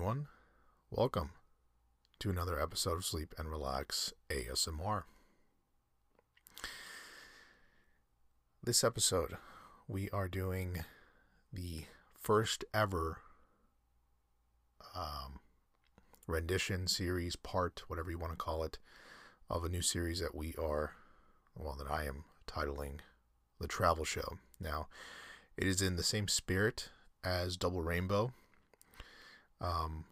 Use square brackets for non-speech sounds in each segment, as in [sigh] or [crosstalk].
Everyone. Welcome to another episode of Sleep and Relax ASMR. This episode, we are doing the first ever um, rendition series, part, whatever you want to call it, of a new series that we are, well, that I am titling The Travel Show. Now, it is in the same spirit as Double Rainbow. Um,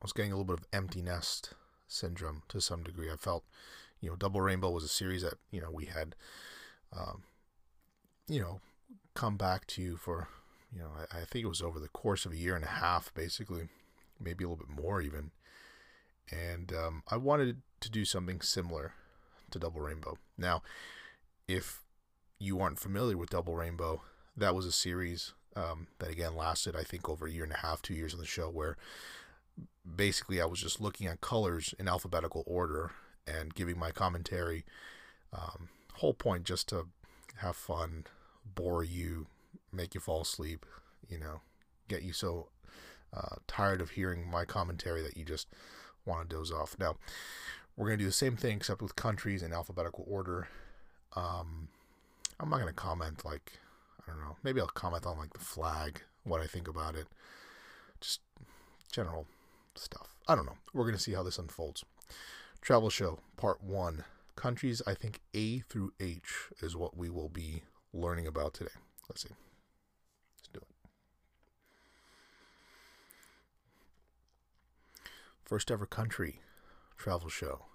I was getting a little bit of empty nest syndrome to some degree. I felt, you know, Double Rainbow was a series that you know we had, um, you know, come back to for, you know, I, I think it was over the course of a year and a half, basically, maybe a little bit more even. And um, I wanted to do something similar to Double Rainbow. Now, if you aren't familiar with Double Rainbow, that was a series um, that again lasted, I think, over a year and a half, two years on the show, where basically I was just looking at colors in alphabetical order and giving my commentary. Um, whole point just to have fun, bore you, make you fall asleep, you know, get you so uh, tired of hearing my commentary that you just want to doze off. Now, we're going to do the same thing except with countries in alphabetical order. Um, I'm not going to comment like, I don't know, maybe I'll comment on like the flag, what I think about it, just general stuff. I don't know. We're to see how this unfolds. Travel show, part one. Countries, I think A through H is what we will be learning about today. Let's see. Let's do it. First ever country travel show,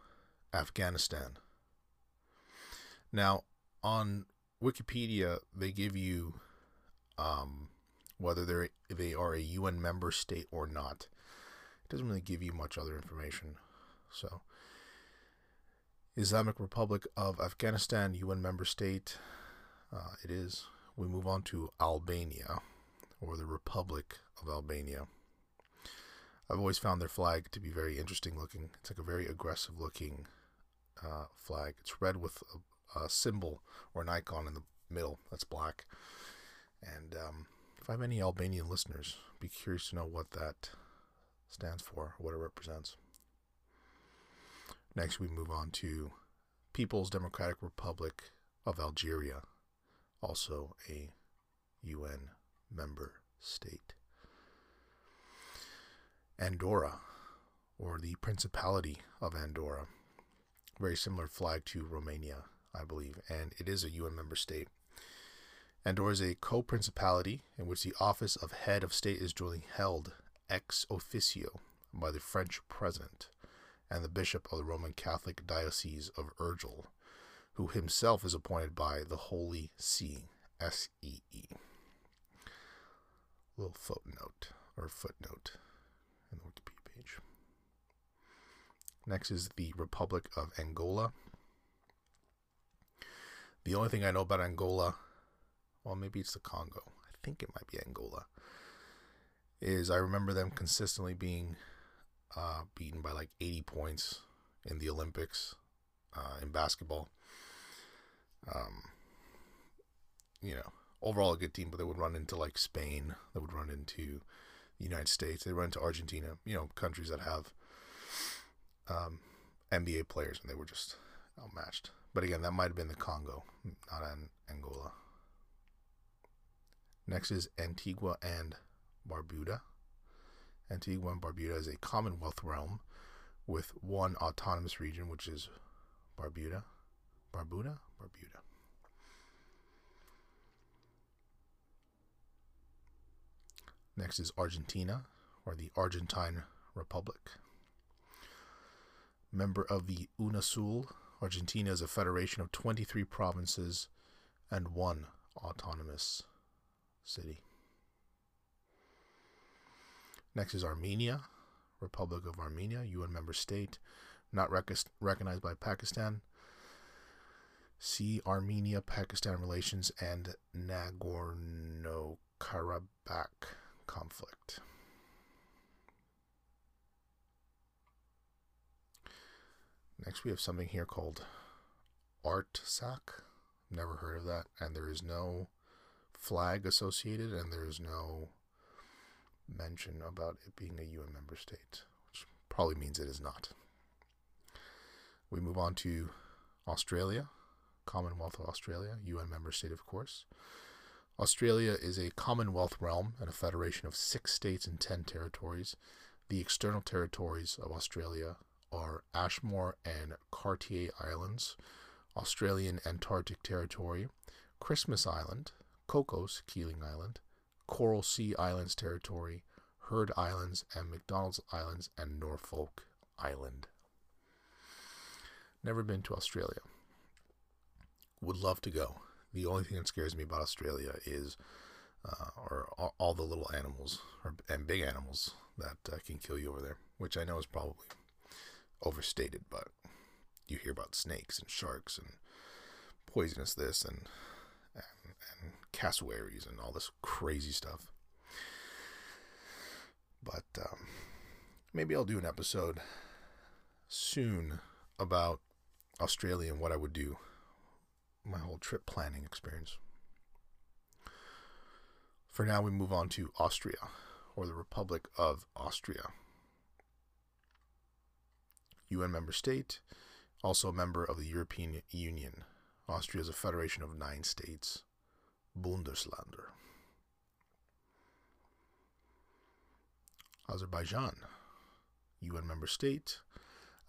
Afghanistan. Now, on Wikipedia, they give you um, whether they're they are a UN member state or not. It doesn't really give you much other information. So, Islamic Republic of Afghanistan, UN member state. Uh, it is. We move on to Albania, or the Republic of Albania. I've always found their flag to be very interesting looking. It's like a very aggressive looking uh, flag. It's red with a, a, symbol or an icon in the middle that's black. And um, if I have any Albanian listeners, be curious to know what that stands for, what it represents. Next, we move on to People's Democratic Republic of Algeria, also a UN member state. Andorra, or the Principality of Andorra. Very similar flag to Romania, I believe, and it is a UN member state. Andorra is a co principality in which the office of head of state is duly held ex officio by the French president and the bishop of the Roman Catholic Diocese of Urgell, who himself is appointed by the Holy See, S E E. Little footnote or footnote in the Wikipedia page. Next is the Republic of Angola. The only thing I know about Angola, well, maybe it's the Congo. I think it might be Angola. Is I remember them consistently being uh, beaten by like 80 points in the Olympics uh, in basketball. Um, you know, overall a good team, but they would run into like Spain. They would run into the United States. They run into Argentina. You know, countries that have um, NBA players, and they were just outmatched. But again, that might have been the Congo, not an Angola. Next is Antigua and Barbuda. Antigua and Barbuda is a Commonwealth realm with one autonomous region, which is Barbuda. Barbuda? Barbuda. Next is Argentina, or the Argentine Republic. Member of the UNASUL, Argentina is a federation of 23 provinces and one autonomous city. Next is Armenia, Republic of Armenia, UN member state, not rec- recognized by Pakistan. See Armenia Pakistan relations and Nagorno Karabakh conflict. Next, we have something here called Artsakh. Never heard of that, and there is no flag associated, and there is no mention about it being a UN member state, which probably means it is not. We move on to Australia, Commonwealth of Australia, UN member state, of course. Australia is a Commonwealth realm and a federation of six states and ten territories. The external territories of Australia are Ashmore and Cartier Islands, Australian Antarctic Territory, Christmas Island, Cocos Keeling Island, Coral Sea Islands Territory, Heard Islands, and McDonald's Islands and Norfolk Island. Never been to Australia. Would love to go. The only thing that scares me about Australia is, uh, or all, the little animals or, and big animals that uh, can kill you over there, which I know is probably overstated, but you hear about snakes and sharks and poisonous this and and, and cassowaries and all this crazy stuff. But um, maybe I'll do an episode soon about Australia and what I would do, my whole trip planning experience. For now, we move on to Austria, or the Republic of Austria. UN member state, also a member of the European Union. Austria is a federation of nine states. Bundesländer. Azerbaijan, UN member state.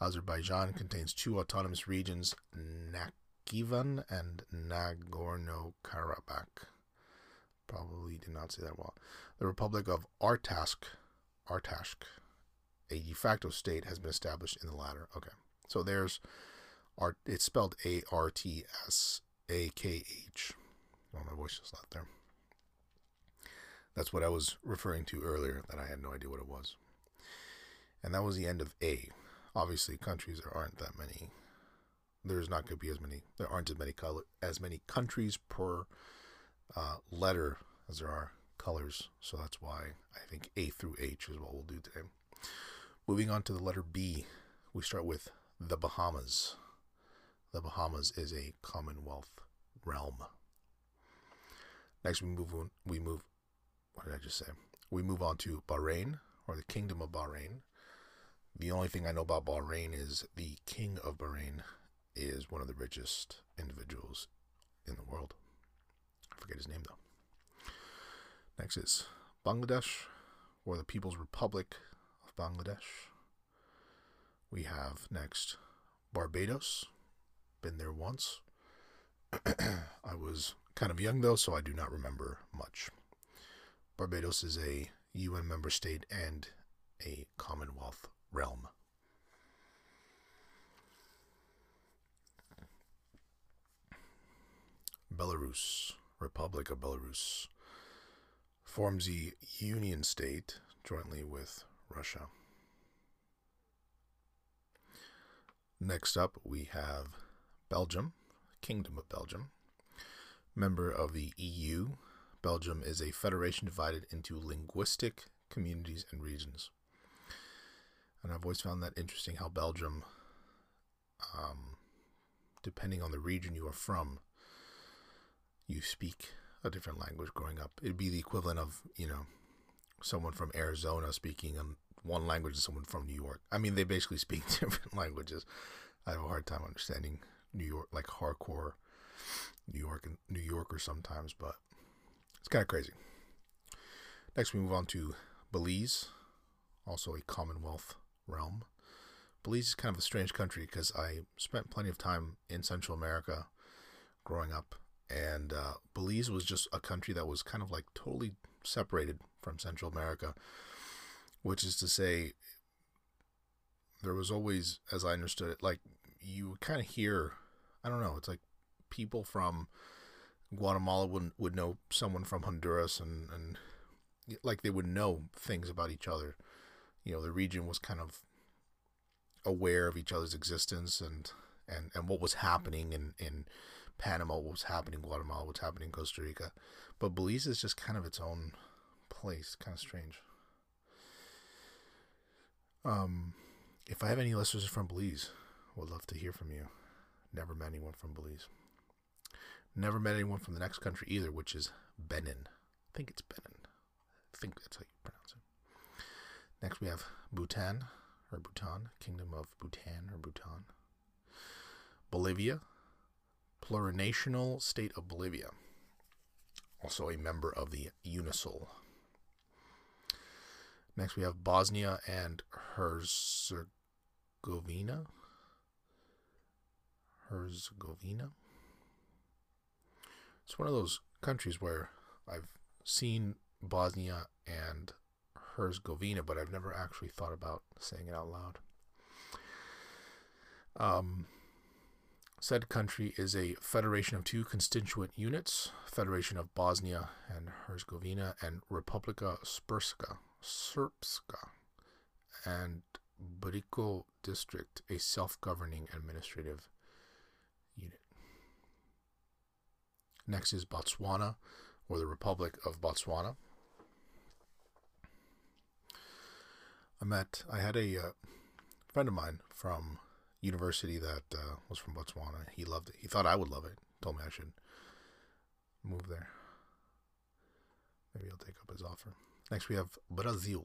Azerbaijan contains two autonomous regions, Nakhchivan and Nagorno Karabakh. Probably did not say that well. The Republic of Artashk, Artashk, a de facto state, has been established in the latter. Okay, so there's Art. It's spelled A R T S A K H. Oh, my voice is not there. That's what I was referring to earlier. That I had no idea what it was. And that was the end of A. Obviously, countries there aren't that many. There's not going to be as many. There aren't as many color as many countries per uh, letter as there are colors. So that's why I think A through H is what we'll do today. Moving on to the letter B, we start with the Bahamas. The Bahamas is a Commonwealth realm. Next, we move on, we move. What did I just say? We move on to Bahrain or the Kingdom of Bahrain. The only thing I know about Bahrain is the King of Bahrain is one of the richest individuals in the world. I forget his name though. Next is Bangladesh or the People's Republic Bangladesh. We have next Barbados been there once. [clears throat] I was kind of young though, so I do not remember much. Barbados is a UN member state and a Commonwealth realm. Belarus, Republic of Belarus, forms a union state jointly with Russia. Next up, we have Belgium, Kingdom of Belgium. Member of the EU, Belgium is a federation divided into linguistic communities and regions. And I've always found that interesting how Belgium, um, depending on the region you are from, you speak a different language growing up. It'd be the equivalent of, you know, someone from Arizona speaking one language and someone from New York. I mean, they basically speak [laughs] different languages. I have a hard time understanding New York, like hardcore New York and New Yorker sometimes, but it's kind of crazy. Next, we move on to Belize, also a Commonwealth realm. Belize is kind of a strange country because I spent plenty of time in Central America growing up, and uh, Belize was just a country that was kind of like totally separated from Central America, which is to say, there was always, as I understood it, like you kind of hear, I don't know, it's like people from Guatemala would would know someone from Honduras and and like they would know things about each other. You know, the region was kind of aware of each other's existence and and and what was happening in in Panama, what was happening in Guatemala, what's happening in Costa Rica. But Belize is just kind of its own place, kind of strange. Um, if I have any listeners from Belize, would love to hear from you. Never met anyone from Belize. Never met anyone from the next country either, which is Benin. I think it's Benin. I think that's how you pronounce it. Next, we have Bhutan, or Bhutan, Kingdom of Bhutan, or Bhutan. Bolivia, plurinational state of Bolivia, also a member of the UNISOL. Next, we have Bosnia and Herzegovina. Herzegovina. It's one of those countries where I've seen Bosnia and Herzegovina, but I've never actually thought about saying it out loud. Um, said country is a federation of two constituent units Federation of Bosnia and Herzegovina and Republika Srpska, Srpska and Briko District, a self governing administrative unit. Next is Botswana, or the Republic of Botswana. I met, I had a uh, friend of mine from university that uh, was from Botswana. He loved it. He thought I would love it. Told me I should move there. Maybe I'll take up his offer. Next, we have Brazil,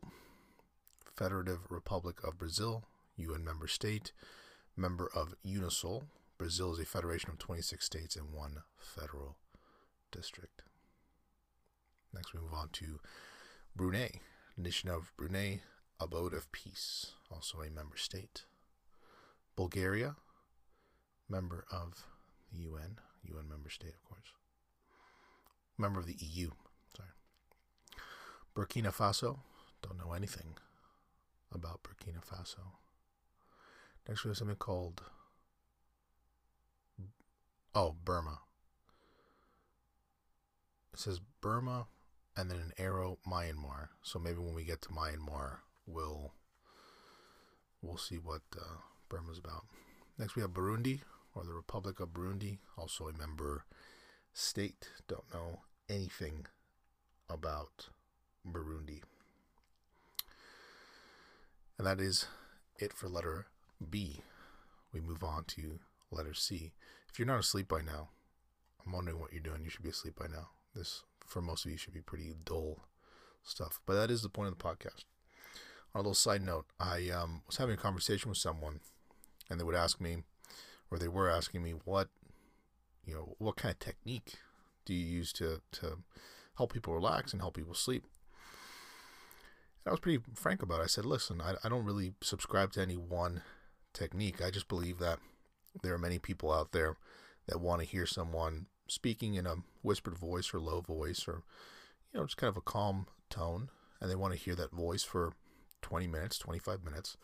Federative Republic of Brazil, UN member state, member of UNISOL. Brazil is a federation of 26 states and one federal district. Next, we move on to Brunei, nation of Brunei, abode of peace, also a member state. Bulgaria, member of the UN, UN member state, of course. Member of the EU. Burkina Faso, don't know anything about Burkina Faso. Next, we have something called, oh, Burma. It says Burma and then an arrow Myanmar. So maybe when we get to Myanmar, we'll we'll see what uh, Burma's about. Next, we have Burundi, or the Republic of Burundi, also a member state. Don't know anything about Burundi. And that is it for letter B. We move on to letter C. If you're not asleep by now, I'm wondering what you're doing. You should be asleep by now. This, for most of you, should be pretty dull stuff. But that is the point of the podcast. On a little side note, I um, was having a conversation with someone, and they would ask me, or they were asking me, what, you know, what kind of technique do you use to to help people relax and help people sleep? I was pretty frank about it. I said, listen, I, I don't really subscribe to any one technique. I just believe that there are many people out there that want to hear someone speaking in a whispered voice or low voice or, you know, just kind of a calm tone. And they want to hear that voice for 20 minutes, 25 minutes.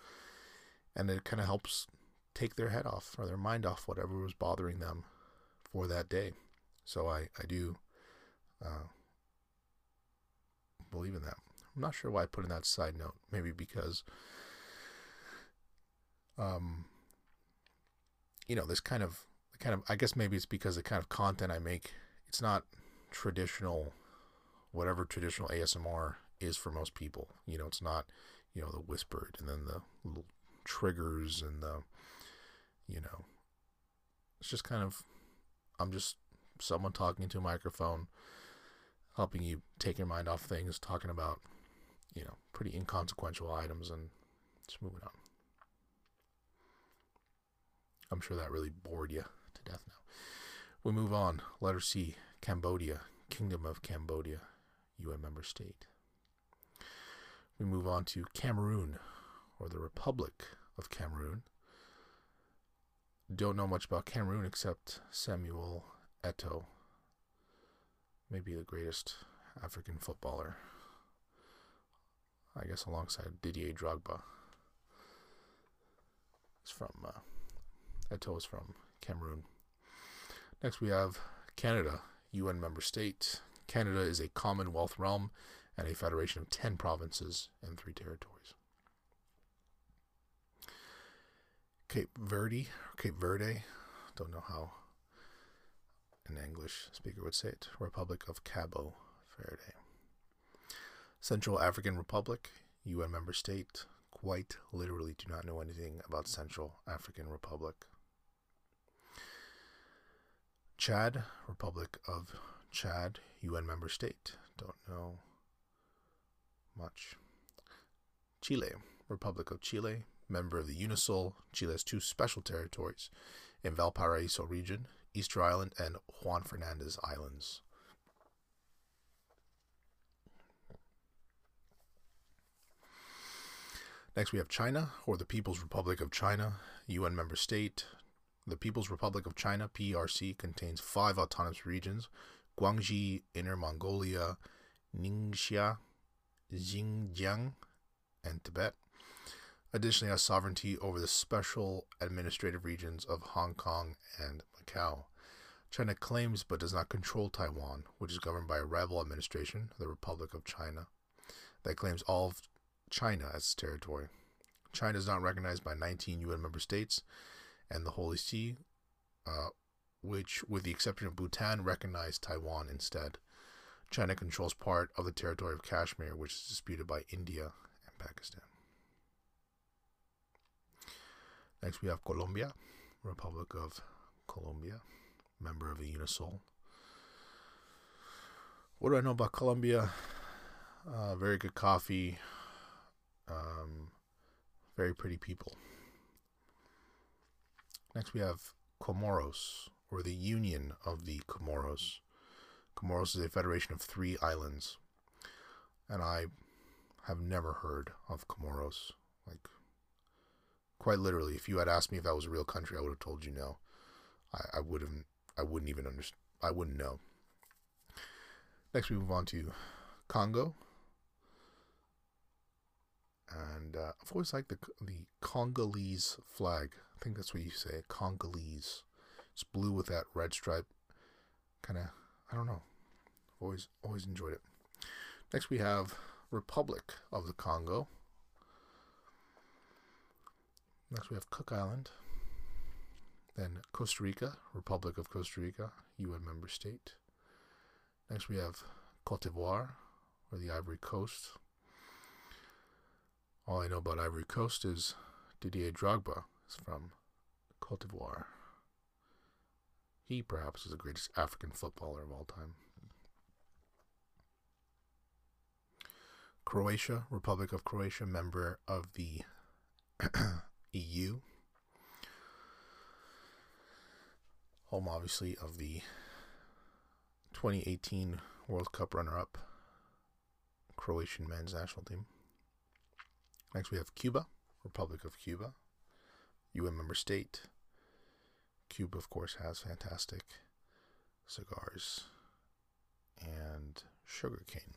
And it kind of helps take their head off or their mind off whatever was bothering them for that day. So I, I do uh, believe in that. I'm not sure why I put in that side note. Maybe because, um, you know, this kind of, kind of, I guess maybe it's because the kind of content I make, it's not traditional, whatever traditional ASMR is for most people. You know, it's not, you know, the whispered and then the little triggers and the, you know, it's just kind of, I'm just someone talking into a microphone, helping you take your mind off things, talking about you know, pretty inconsequential items and just moving on. I'm sure that really bored you to death now. We move on. Letter C Cambodia, Kingdom of Cambodia, UN member state. We move on to Cameroon, or the Republic of Cameroon. Don't know much about Cameroon except Samuel Eto'o, maybe the greatest African footballer I guess alongside Didier Drogba. It's from uh, Eto'o is from Cameroon. Next, we have Canada, UN member state. Canada is a Commonwealth realm and a federation of 10 provinces and three territories. Cape Verde, Cape Verde, don't know how an English speaker would say it. Republic of Cabo Verde. Central African Republic, UN member state, quite literally do not know anything about Central African Republic. Chad, Republic of Chad, UN member state, don't know much. Chile, Republic of Chile, member of the UNISOL. Chile has two special territories in Valparaiso region, Easter Island, and Juan Fernandez Islands. Next, we have China, or the People's Republic of China, UN member state. The People's Republic of China, PRC, contains five autonomous regions Guangxi, Inner Mongolia, Ningxia, Xinjiang, and Tibet. Additionally, has sovereignty over the special administrative regions of Hong Kong and Macau. China claims but does not control Taiwan, which is governed by a rival administration, the Republic of China, that claims all of China as its territory. China is not recognized by 19 UN member states and the Holy See, uh, which, with the exception of Bhutan, recognize Taiwan instead. China controls part of the territory of Kashmir, which is disputed by India and Pakistan. Next, we have Colombia, Republic of Colombia, member of the Unisol. What do I know about Colombia? Uh, very good coffee, um, very pretty people. Next, we have Comoros, or the Union of the Comoros. Comoros is a federation of three islands, and I have never heard of Comoros. Like, quite literally, if you had asked me if that was a real country, I would have told you no. I, I would have, I wouldn't even understand. I wouldn't know. Next, we move on to Congo, and uh, I've always liked the the Congolese flag. I think that's what you say, Congolese. It's blue with that red stripe. Kind of, I don't know. Always, always enjoyed it. Next, we have Republic of the Congo. Next, we have Cook Island. Then Costa Rica, Republic of Costa Rica, UN member state. Next, we have Cote d'Ivoire, or the Ivory Coast. All I know about Ivory Coast is Didier Drogba is from Cote d'Ivoire. He perhaps is the greatest African footballer of all time. Croatia, Republic of Croatia, member of the [clears throat] EU. Home, obviously, of the 2018 World Cup runner up Croatian men's national team. Next, we have Cuba, Republic of Cuba, UN member state. Cuba, of course, has fantastic cigars and sugarcane.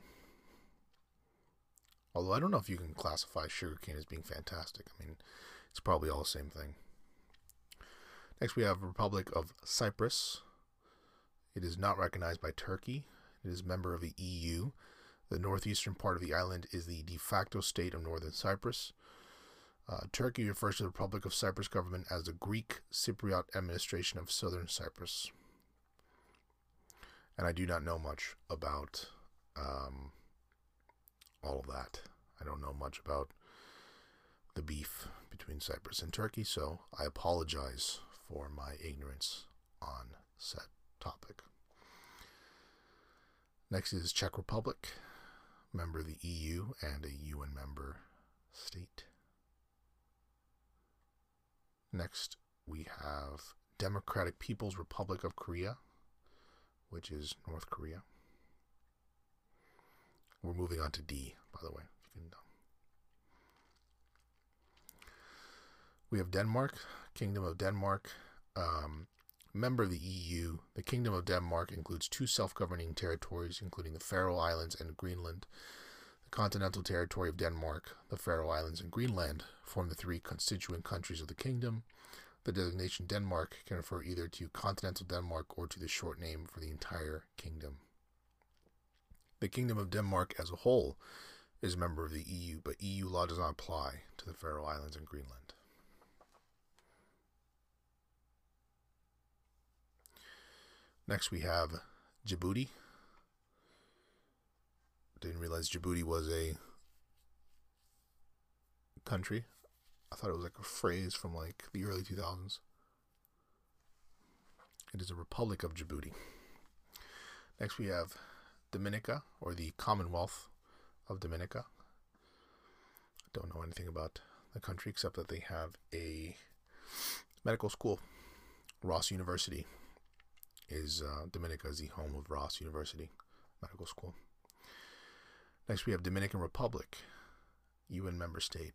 Although I don't know if you can classify sugarcane as being fantastic. I mean, it's probably all the same thing. Next, we have Republic of Cyprus. It is not recognized by Turkey. It is member of the EU. The northeastern part of the island is the de facto state of northern Cyprus. Uh, Turkey refers to the Republic of Cyprus government as the Greek Cypriot administration of southern Cyprus. And I do not know much about um, all of that. I don't know much about the beef between Cyprus and Turkey, so I apologize for my ignorance on said topic. Next is Czech Republic, member of the EU and a UN member state. Next, we have Democratic People's Republic of Korea, which is North Korea. We're moving on to D, by the way. We have Denmark, Kingdom of Denmark, um, member of the EU. The Kingdom of Denmark includes two self governing territories, including the Faroe Islands and Greenland. The continental territory of Denmark, the Faroe Islands, and Greenland form the three constituent countries of the kingdom. The designation Denmark can refer either to continental Denmark or to the short name for the entire kingdom. The Kingdom of Denmark as a whole is a member of the EU, but EU law does not apply to the Faroe Islands and Greenland. Next, we have Djibouti. Didn't realize Djibouti was a country. I thought it was like a phrase from like the early 2000s. It is a Republic of Djibouti. Next, we have Dominica, or the Commonwealth of Dominica. Don't know anything about the country except that they have a medical school. Ross University is uh, Dominica is the home of Ross University Medical School. Next, we have Dominican Republic, UN member state.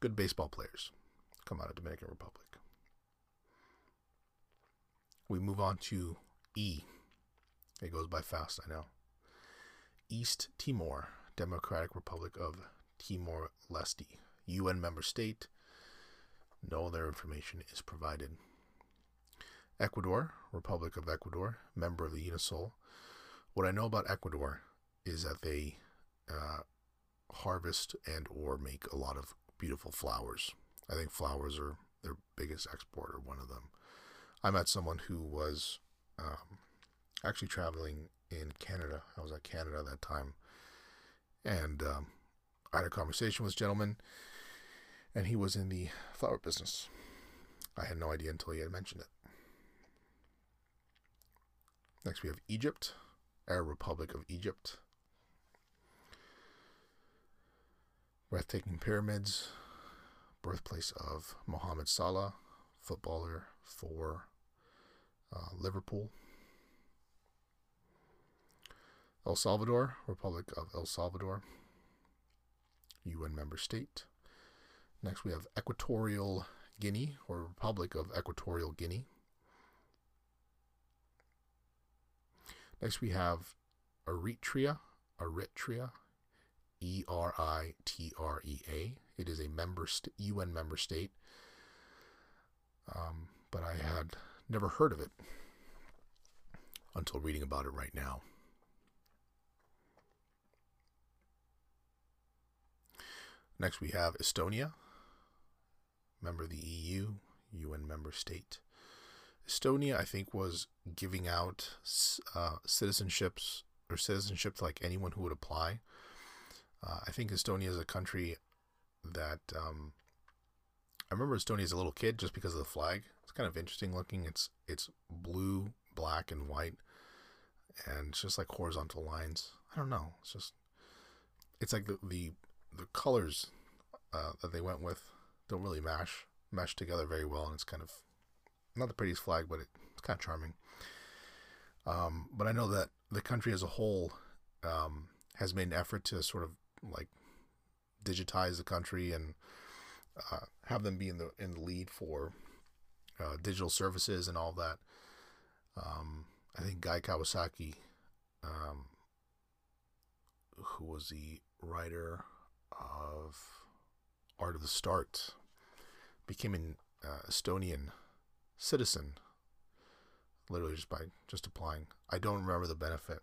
Good baseball players come out of Dominican Republic. We move on to E. It goes by fast, I know. East Timor, Democratic Republic of Timor Leste, UN member state. No other information is provided. Ecuador, Republic of Ecuador, member of the Unisol. What I know about Ecuador is that they uh, harvest and or make a lot of beautiful flowers. I think flowers are their biggest export or one of them. I met someone who was um, actually traveling in Canada. I was at Canada at that time, and um, I had a conversation with this gentleman, and he was in the flower business. I had no idea until he had mentioned it. Next, we have Egypt, Arab Republic of Egypt. Breathtaking pyramids, birthplace of Mohamed Salah, footballer for uh, Liverpool. El Salvador, Republic of El Salvador, UN member state. Next, we have Equatorial Guinea, or Republic of Equatorial Guinea. Next, we have Eritrea, Eritrea, E R I T R E A. It is a member st- UN member state, um, but I had never heard of it until reading about it right now. Next, we have Estonia, member of the EU, UN member state. Estonia, I think, was giving out uh, citizenships or citizenship to like anyone who would apply. Uh, I think Estonia is a country that um, I remember Estonia as a little kid just because of the flag. It's kind of interesting looking. It's it's blue, black, and white, and it's just like horizontal lines. I don't know. It's just it's like the the, the colors uh, that they went with don't really mash mesh together very well, and it's kind of not the prettiest flag, but it, it's kind of charming. Um, but I know that the country as a whole um, has made an effort to sort of like digitize the country and uh, have them be in the in the lead for uh, digital services and all that. Um, I think Guy Kawasaki, um, who was the writer of Art of the Start, became an uh, Estonian citizen, literally just by just applying. I don't remember the benefit.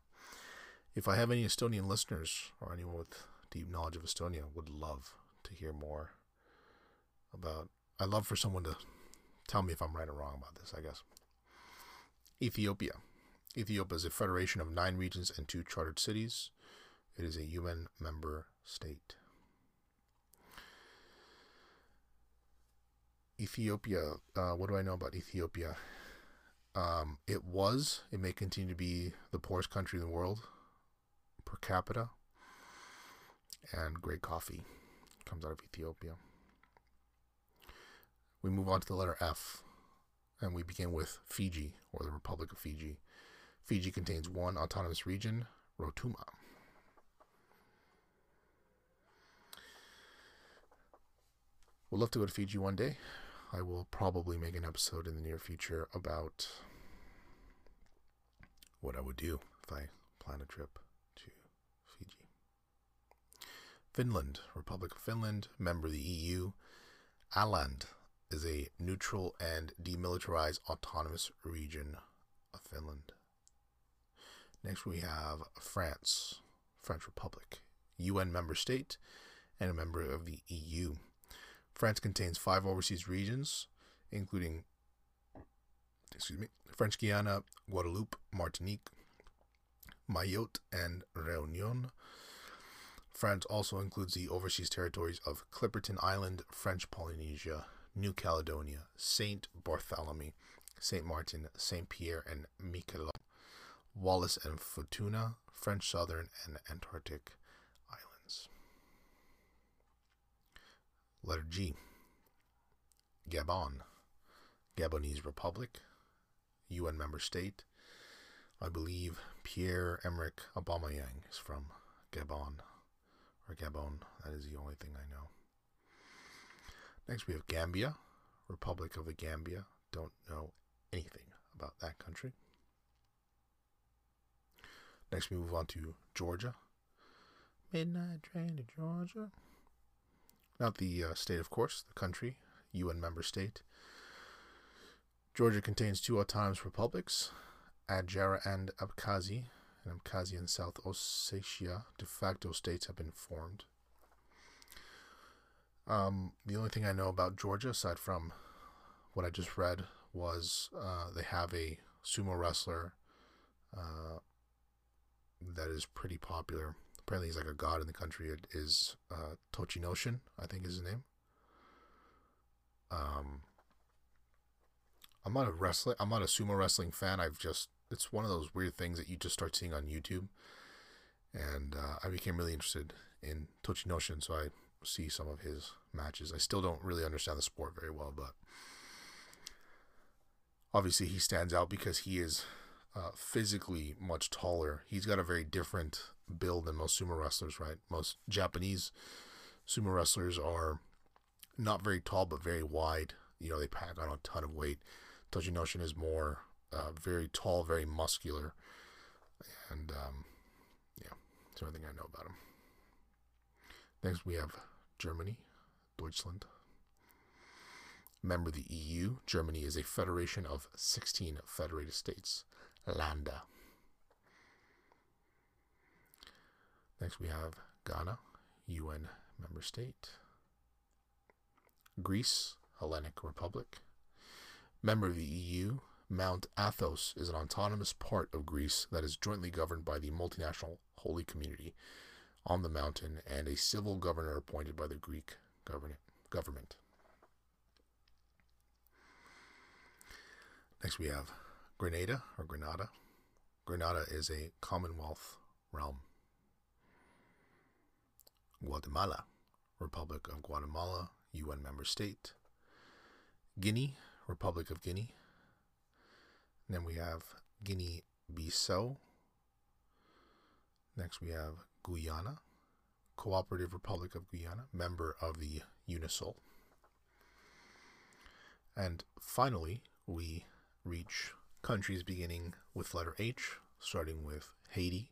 If I have any Estonian listeners or anyone with deep knowledge of Estonia, would love to hear more about. I'd love for someone to tell me if I'm right or wrong about this. I guess. Ethiopia. Ethiopia is a federation of nine regions and two chartered cities. It is a UN member state. Ethiopia. Uh, what do I know about Ethiopia? Um, it was, it may continue to be the poorest country in the world per capita. And great coffee comes out of Ethiopia. We move on to the letter F, and we begin with Fiji, or the Republic of Fiji. Fiji contains one autonomous region, Rotuma. We'd love to go to Fiji one day. I will probably make an episode in the near future about what I would do if I plan a trip to Fiji. Finland, Republic of Finland, member of the EU. Åland is a neutral and demilitarized autonomous region of Finland. Next, we have France, French Republic, UN member state, and a member of the EU. France contains five overseas regions, including excuse me, French Guiana, Guadeloupe, Martinique, Mayotte, and Réunion. France also includes the overseas territories of Clipperton Island, French Polynesia, New Caledonia, Saint Bartholomew, Saint Martin, Saint Pierre, and Miquelon, Wallis and Futuna, French Southern and Antarctic Islands. Letter G. Gabon, Gabonese Republic, UN member state. I believe Pierre Emerick Aubameyang is from Gabon or Gabon. That is the only thing I know. Next, we have Gambia, Republic of the Gambia. Don't know anything about that country. Next, we move on to Georgia. Midnight train to Georgia. Not the uh, state, of course, the country, UN member state. Georgia contains two autonomous republics, Adjara and Abkhazia. And Abkhazia and South Ossetia de facto states have been formed. Um, the only thing I know about Georgia, aside from what I just read, was uh, they have a sumo wrestler uh, that is pretty popular. Apparently, he's like a god in the country. It is uh, Tochinoshin, I think is his name. Um, I'm not a wrestling. I'm not a sumo wrestling fan. I've just it's one of those weird things that you just start seeing on YouTube, and uh, I became really interested in Tochinoshin, so I see some of his matches. I still don't really understand the sport very well, but obviously he stands out because he is uh, physically much taller. He's got a very different build than most sumo wrestlers, right? Most Japanese sumo wrestlers are not very tall but very wide. You know, they pack on a ton of weight. Tochinoshin is more uh, very tall, very muscular, and um, yeah, that's the only thing I know about him. Next, we have Germany, Deutschland. Member of the EU, Germany is a federation of 16 federated states. Landa. Next, we have Ghana, UN member state. Greece, Hellenic Republic. Member of the EU, Mount Athos is an autonomous part of Greece that is jointly governed by the multinational Holy Community on the mountain and a civil governor appointed by the Greek government. Next, we have Grenada or Granada. Grenada is a Commonwealth realm. Guatemala, Republic of Guatemala, UN member state. Guinea, Republic of Guinea. And then we have Guinea Bissau. Next we have Guyana, Cooperative Republic of Guyana, member of the UNISOL. And finally, we reach countries beginning with letter H, starting with Haiti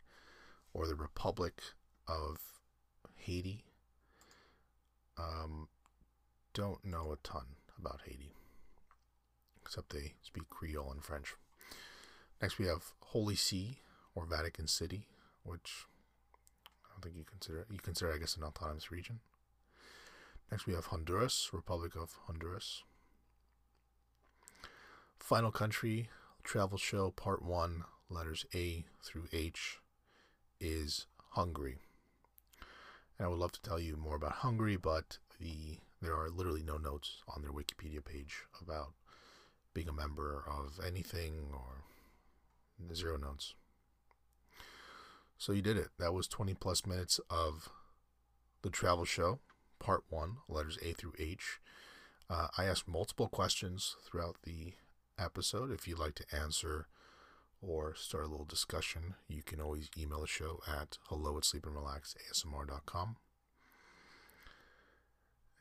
or the Republic of Haiti. Um, don't know a ton about Haiti, except they speak Creole and French. Next, we have Holy See or Vatican City, which I don't think you consider you consider, I guess, an autonomous region. Next, we have Honduras, Republic of Honduras. Final country travel show part one, letters A through H, is Hungary. And I would love to tell you more about Hungary, but the there are literally no notes on their Wikipedia page about being a member of anything or zero notes. So you did it. That was 20 plus minutes of the travel show, part one, letters A through H. Uh, I asked multiple questions throughout the episode. If you'd like to answer or start a little discussion, you can always email the show at hello at sleepandrelaxasmr.com.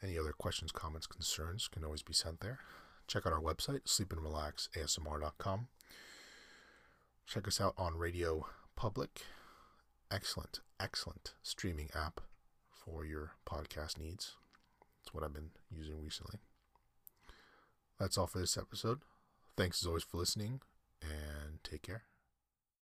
Any other questions, comments, concerns can always be sent there. Check out our website, sleepandrelaxasmr.com. Check us out on Radio Public. Excellent, excellent streaming app for your podcast needs. It's what I've been using recently. That's all for this episode. Thanks as always for listening and take care.